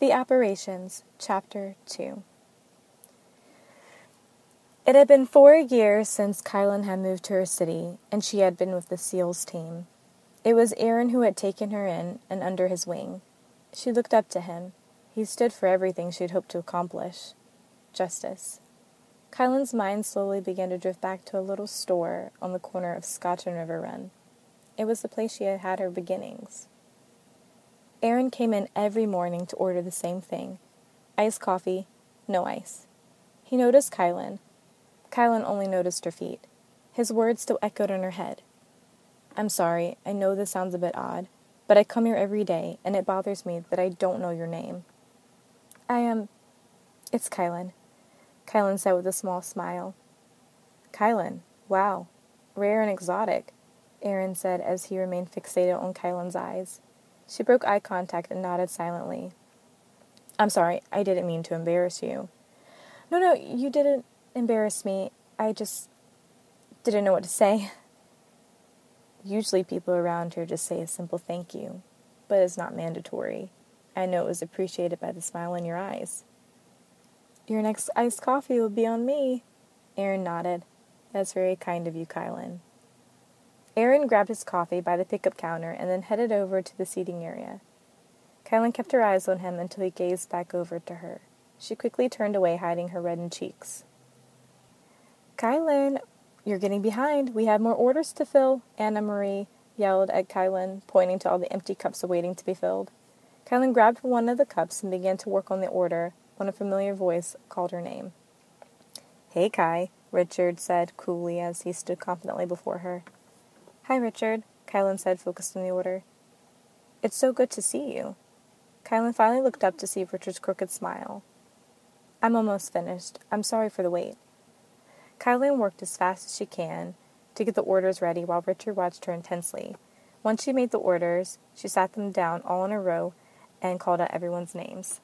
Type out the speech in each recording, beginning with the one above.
The Apparitions, Chapter 2 It had been four years since Kilyn had moved to her city, and she had been with the SEALs team. It was Aaron who had taken her in and under his wing. She looked up to him. He stood for everything she had hoped to accomplish justice. Kilyn's mind slowly began to drift back to a little store on the corner of Scotch and River Run. It was the place she had had her beginnings. Aaron came in every morning to order the same thing iced coffee, no ice. He noticed Kilyn. Kilyn only noticed her feet. His words still echoed in her head. I'm sorry, I know this sounds a bit odd, but I come here every day, and it bothers me that I don't know your name. I am. It's Kilyn, Kilyn said with a small smile. Kilyn, wow, rare and exotic, Aaron said as he remained fixated on Kilyn's eyes. She broke eye contact and nodded silently. I'm sorry, I didn't mean to embarrass you. No, no, you didn't embarrass me. I just didn't know what to say. Usually people around here just say a simple thank you, but it's not mandatory. I know it was appreciated by the smile in your eyes. Your next iced coffee will be on me. Aaron nodded. That's very kind of you, Kilyn. Aaron grabbed his coffee by the pickup counter and then headed over to the seating area. Kilyn kept her eyes on him until he gazed back over to her. She quickly turned away, hiding her reddened cheeks. Kilyn, you're getting behind. We have more orders to fill, Anna Marie yelled at Kilyn, pointing to all the empty cups awaiting to be filled. Kilyn grabbed one of the cups and began to work on the order when a familiar voice called her name. Hey, Kai, Richard said coolly as he stood confidently before her. Hi, Richard, Kilyn said, focused on the order. It's so good to see you. Kilyn finally looked up to see Richard's crooked smile. I'm almost finished. I'm sorry for the wait. Kilyn worked as fast as she can to get the orders ready while Richard watched her intensely. Once she made the orders, she sat them down all in a row and called out everyone's names.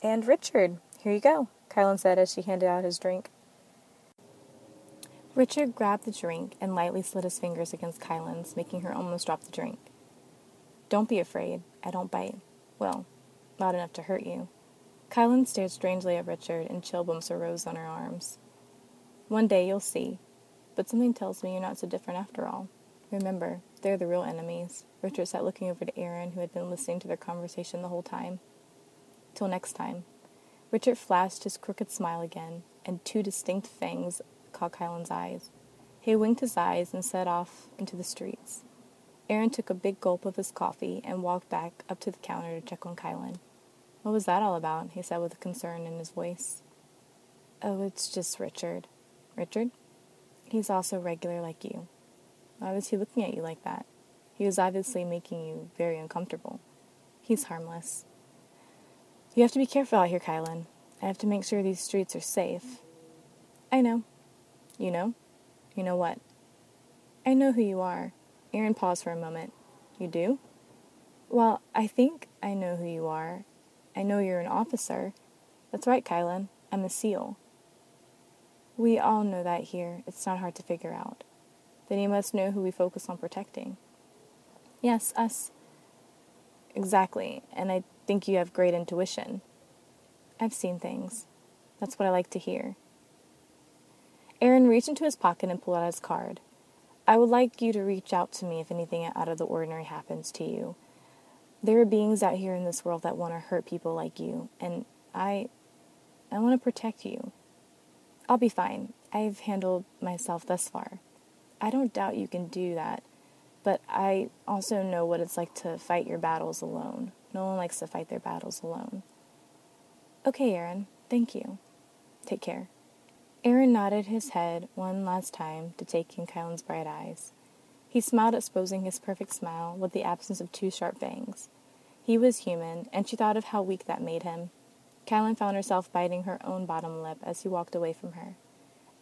And Richard, here you go, Kilyn said as she handed out his drink. Richard grabbed the drink and lightly slid his fingers against Kilyn's, making her almost drop the drink. Don't be afraid. I don't bite. Well, not enough to hurt you. Kilyn stared strangely at Richard, and chill bumps arose on her arms. One day you'll see, but something tells me you're not so different after all. Remember, they're the real enemies. Richard sat looking over to Aaron, who had been listening to their conversation the whole time. Till next time. Richard flashed his crooked smile again, and two distinct fangs caught Kilyn's eyes. He winked his eyes and set off into the streets. Aaron took a big gulp of his coffee and walked back up to the counter to check on Kilyn. What was that all about? he said with concern in his voice. Oh, it's just Richard. Richard? He's also regular like you. Why was he looking at you like that? He was obviously making you very uncomfortable. He's harmless. You have to be careful out here, Kilyn. I have to make sure these streets are safe. I know. You know? You know what? I know who you are. Aaron paused for a moment. You do? Well, I think I know who you are. I know you're an officer. That's right, Kilyn. I'm a SEAL. We all know that here. It's not hard to figure out. Then you must know who we focus on protecting. Yes, us. Exactly, and I think you have great intuition. I've seen things. That's what I like to hear. Aaron reached into his pocket and pulled out his card. I would like you to reach out to me if anything out of the ordinary happens to you. There are beings out here in this world that want to hurt people like you, and I I want to protect you. I'll be fine. I've handled myself thus far. I don't doubt you can do that, but I also know what it's like to fight your battles alone. No one likes to fight their battles alone. Okay, Aaron. Thank you. Take care. Aaron nodded his head one last time to take in Kilyn's bright eyes. He smiled, exposing his perfect smile with the absence of two sharp fangs. He was human, and she thought of how weak that made him. Kilyn found herself biting her own bottom lip as he walked away from her,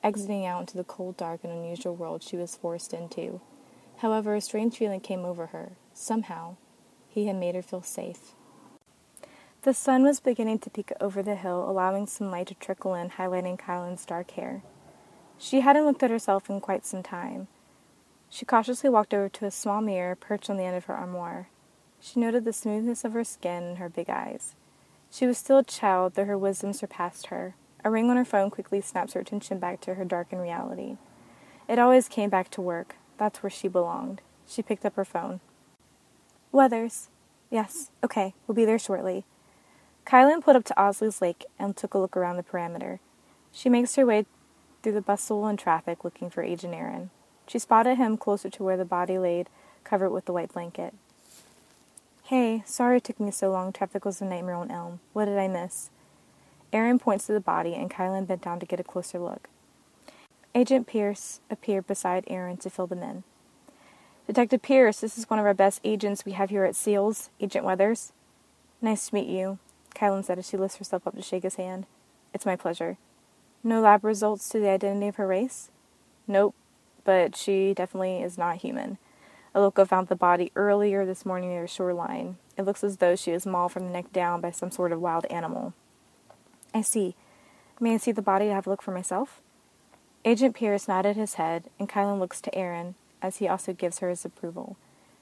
exiting out into the cold, dark, and unusual world she was forced into. However, a strange feeling came over her. Somehow, he had made her feel safe. The sun was beginning to peek over the hill, allowing some light to trickle in, highlighting Kilyn's dark hair. She hadn't looked at herself in quite some time. She cautiously walked over to a small mirror perched on the end of her armoire. She noted the smoothness of her skin and her big eyes. She was still a child, though her wisdom surpassed her. A ring on her phone quickly snaps her attention back to her darkened reality. It always came back to work. That's where she belonged. She picked up her phone. Weathers. Yes, okay, we'll be there shortly. Kilyn pulled up to Osley's Lake and took a look around the perimeter. She makes her way through the bustle and traffic looking for Agent Aaron. She spotted him closer to where the body laid, covered with the white blanket. Hey, sorry it took me so long. Traffic was a nightmare on Elm. What did I miss? Aaron points to the body, and Kilyn bent down to get a closer look. Agent Pierce appeared beside Aaron to fill them in. Detective Pierce, this is one of our best agents we have here at SEALS, Agent Weathers. Nice to meet you, Kilyn said as she lifts herself up to shake his hand. It's my pleasure. No lab results to the identity of her race? Nope, but she definitely is not human. A local found the body earlier this morning near the shoreline. It looks as though she was mauled from the neck down by some sort of wild animal. I see. May I see the body to have a look for myself? Agent Pierce nodded his head, and Kilyn looks to Aaron, as he also gives her his approval.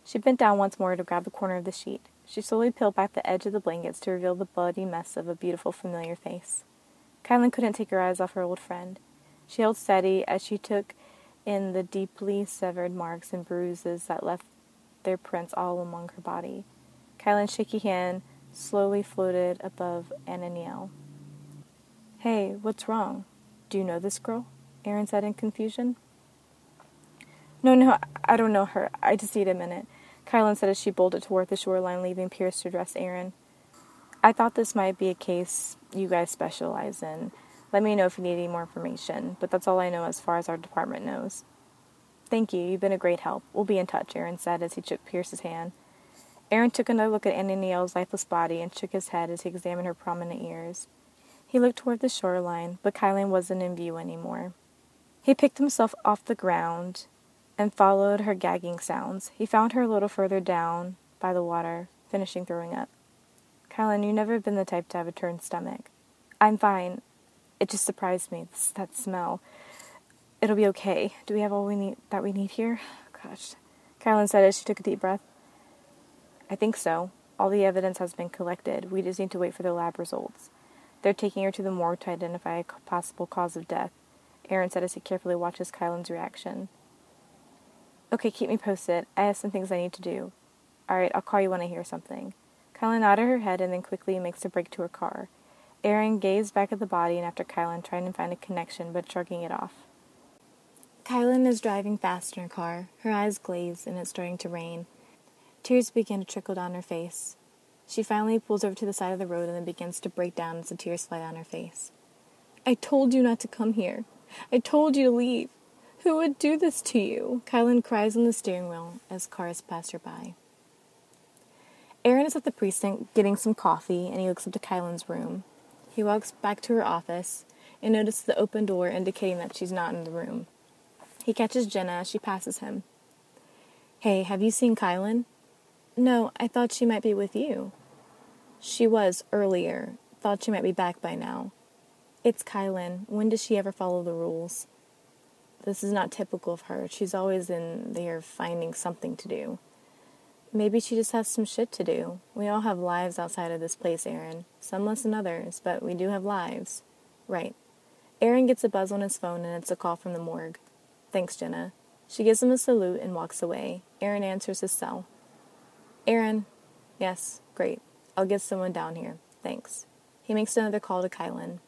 She bent down once more to grab the corner of the sheet. She slowly peeled back the edge of the blankets to reveal the bloody mess of a beautiful, familiar face. Kilyn couldn't take her eyes off her old friend. She held steady as she took in the deeply severed marks and bruises that left their prints all along her body. Kilyn's shaky hand slowly floated above Ananiel. Hey, what's wrong? Do you know this girl? Aaron said in confusion. No, no, I don't know her. I just need a minute. Kilyn said as she bolted toward the shoreline, leaving Pierce to address Aaron. I thought this might be a case you guys specialize in. Let me know if you need any more information, but that's all I know as far as our department knows. Thank you, you've been a great help. We'll be in touch, Aaron said as he shook Pierce's hand. Aaron took another look at Ananiel's lifeless body and shook his head as he examined her prominent ears. He looked toward the shoreline, but Kilyn wasn't in view anymore. He picked himself off the ground and followed her gagging sounds. He found her a little further down by the water, finishing throwing up. Kilyn, you've never been the type to have a turned stomach. I'm fine. It just surprised me, that smell. It'll be okay. Do we have all we need that we need here? Oh, gosh. Kilyn said as she took a deep breath. I think so. All the evidence has been collected. We just need to wait for the lab results. They're taking her to the morgue to identify a possible cause of death. Aaron said as he carefully watches Kilyn's reaction. Okay, keep me posted. I have some things I need to do. Alright, I'll call you when I hear something. Kilyn nodded her head and then quickly makes a break to her car. Aaron gazed back at the body and after Kilyn, trying to find a connection but shrugging it off. Kilyn is driving fast in her car. Her eyes glaze and it's starting to rain. Tears begin to trickle down her face. She finally pulls over to the side of the road and then begins to break down as the tears fly down her face. I told you not to come here. I told you to leave. Who would do this to you? Kilyn cries on the steering wheel as cars pass her by. Aaron is at the precinct getting some coffee and he looks up to Kilyn's room. He walks back to her office and notices the open door indicating that she's not in the room. He catches Jenna as she passes him. Hey, have you seen Kilyn? No, I thought she might be with you. She was earlier. Thought she might be back by now. It's Kilyn. When does she ever follow the rules? This is not typical of her. She's always in there finding something to do. Maybe she just has some shit to do. We all have lives outside of this place, Aaron. Some less than others, but we do have lives. Right. Aaron gets a buzz on his phone and it's a call from the morgue. Thanks, Jenna. She gives him a salute and walks away. Aaron answers his cell. Aaron. Yes, great. I'll get someone down here. Thanks. He makes another call to Kilyn.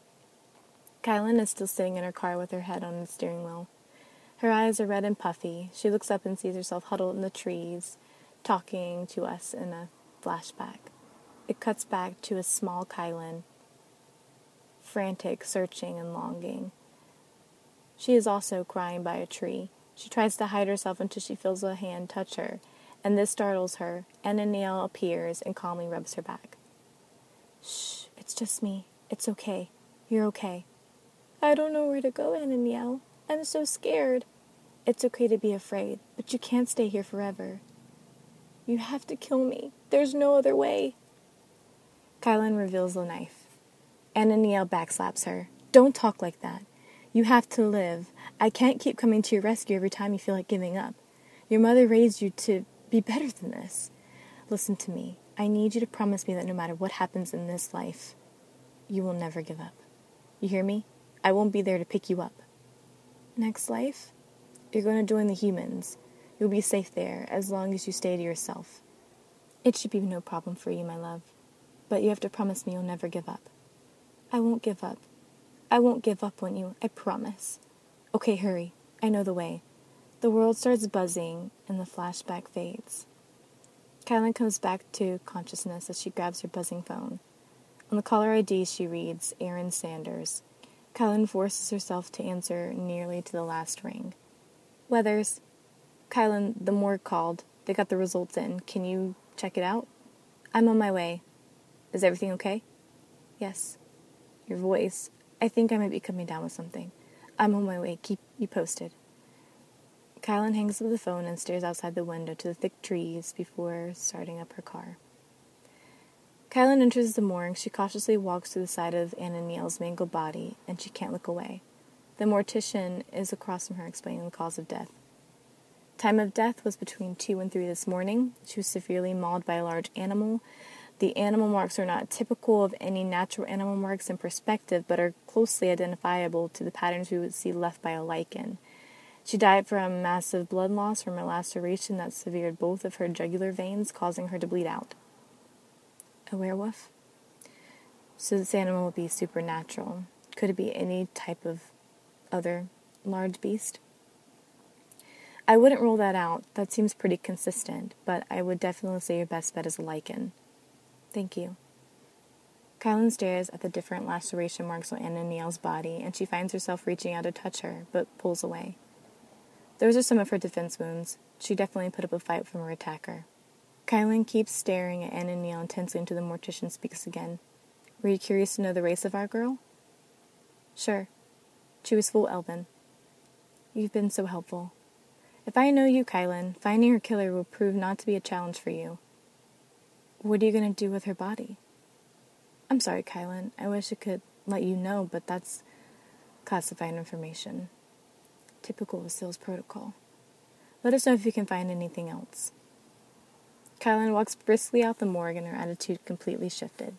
Kilyn is still sitting in her car with her head on the steering wheel. Her eyes are red and puffy. She looks up and sees herself huddled in the trees, talking to us in a flashback. It cuts back to a small Kilyn, frantic, searching, and longing. She is also crying by a tree. She tries to hide herself until she feels a hand touch her, and this startles her, and Ananiel appears and calmly rubs her back. Shh, it's just me. It's okay. You're okay. I don't know where to go, Ananiel. I'm so scared. It's okay to be afraid, but you can't stay here forever. You have to kill me. There's no other way. Kilyn reveals the knife. Ananiel backslaps her. Don't talk like that. You have to live. I can't keep coming to your rescue every time you feel like giving up. Your mother raised you to be better than this. Listen to me. I need you to promise me that no matter what happens in this life, you will never give up. You hear me? I won't be there to pick you up. Next life? You're going to join the humans. You'll be safe there as long as you stay to yourself. It should be no problem for you, my love. But you have to promise me you'll never give up. I won't give up. I won't give up on you, I promise. Okay, hurry. I know the way. The world starts buzzing and the flashback fades. Kilyn comes back to consciousness as she grabs her buzzing phone. On the caller ID, she reads Aaron Sanders. Kilyn forces herself to answer nearly to the last ring. Weathers. Kilyn, the morgue called. They got the results in. Can you check it out? I'm on my way. Is everything okay? Yes. Your voice. I think I might be coming down with something. I'm on my way. Keep you posted. Kilyn hangs up the phone and stares outside the window to the thick trees before starting up her car. Kilyn enters the morgue. She cautiously walks to the side of Ananiel's mangled body, and she can't look away. The mortician is across from her explaining the cause of death. Time of death was between 2 and 3 this morning. She was severely mauled by a large animal. The animal marks are not typical of any natural animal marks in perspective, but are closely identifiable to the patterns we would see left by a lycan. She died from massive blood loss from a laceration that severed both of her jugular veins, causing her to bleed out. A werewolf? So this animal would be supernatural. Could it be any type of other large beast? I wouldn't rule that out. That seems pretty consistent, but I would definitely say your best bet is a lycan. Thank you. Kilyn stares at the different laceration marks on Ananiel's body, and she finds herself reaching out to touch her, but pulls away. Those are some of her defense wounds. She definitely put up a fight from her attacker. Kilyn keeps staring at Ananiel intensely until the mortician speaks again. Were you curious to know the race of our girl? Sure. She was full elven. You've been so helpful. If I know you, Kilyn, finding her killer will prove not to be a challenge for you. What are you going to do with her body? I'm sorry, Kilyn. I wish I could let you know, but that's classified information typical of SEALS protocol. Let us know if you can find anything else. Kilyn walks briskly out the morgue and her attitude completely shifted.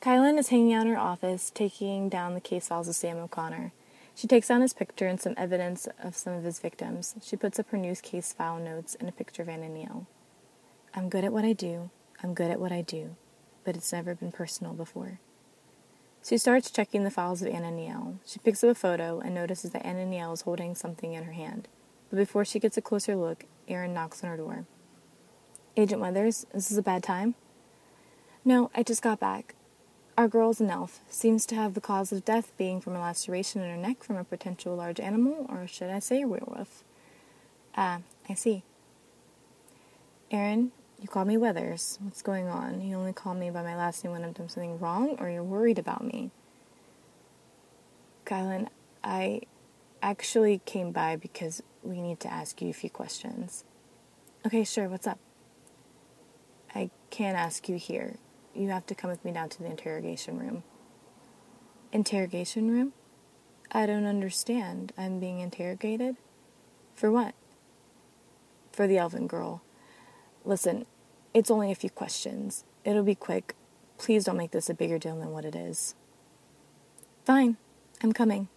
Kilyn is hanging out in her office, taking down the case files of Sam O'Connor. She takes down his picture and some evidence of some of his victims. She puts up her news case file notes and a picture of Ananiel. I'm good at what I do. I'm good at what I do. But it's never been personal before. She starts checking the files of Ananiel. She picks up a photo and notices that Ananiel is holding something in her hand. But before she gets a closer look, Aaron knocks on her door. Agent Weathers, is this a bad time? No, I just got back. Our girl's an elf. Seems to have the cause of death being from a laceration in her neck from a potential large animal, or should I say a werewolf? Ah, I see. Aaron, you call me Weathers. What's going on? You only call me by my last name when I've done something wrong, or you're worried about me? Kilyn, I actually came by because we need to ask you a few questions. Okay, sure, what's up? I can't ask you here. You have to come with me down to the interrogation room. Interrogation room? I don't understand. I'm being interrogated? For what? For the elven girl. Listen, it's only a few questions. It'll be quick. Please don't make this a bigger deal than what it is. Fine, I'm coming.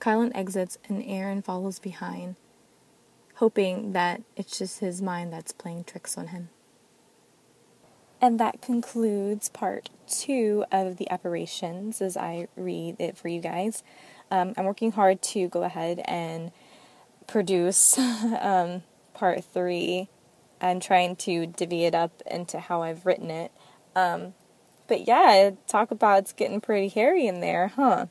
Kilyn exits and Aaron follows behind, hoping that it's just his mind that's playing tricks on him. And that concludes part two of the apparitions as I read it for you guys. Um, I'm working hard to go ahead and produce um, part three I'm trying to divvy it up into how I've written it. Um, but yeah, talk about it's getting pretty hairy in there, huh?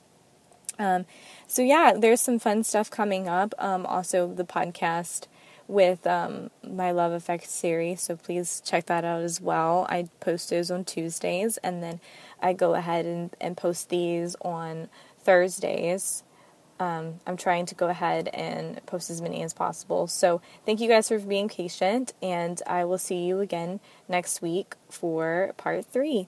Um, so yeah, there's some fun stuff coming up. Um, also, the podcast with um, my Love Effect series, so please check that out as well. I post those on Tuesdays, and then I go ahead and, and post these on Thursdays. Um, I'm trying to go ahead and post as many as possible. So, thank you guys for being patient, and I will see you again next week for part three.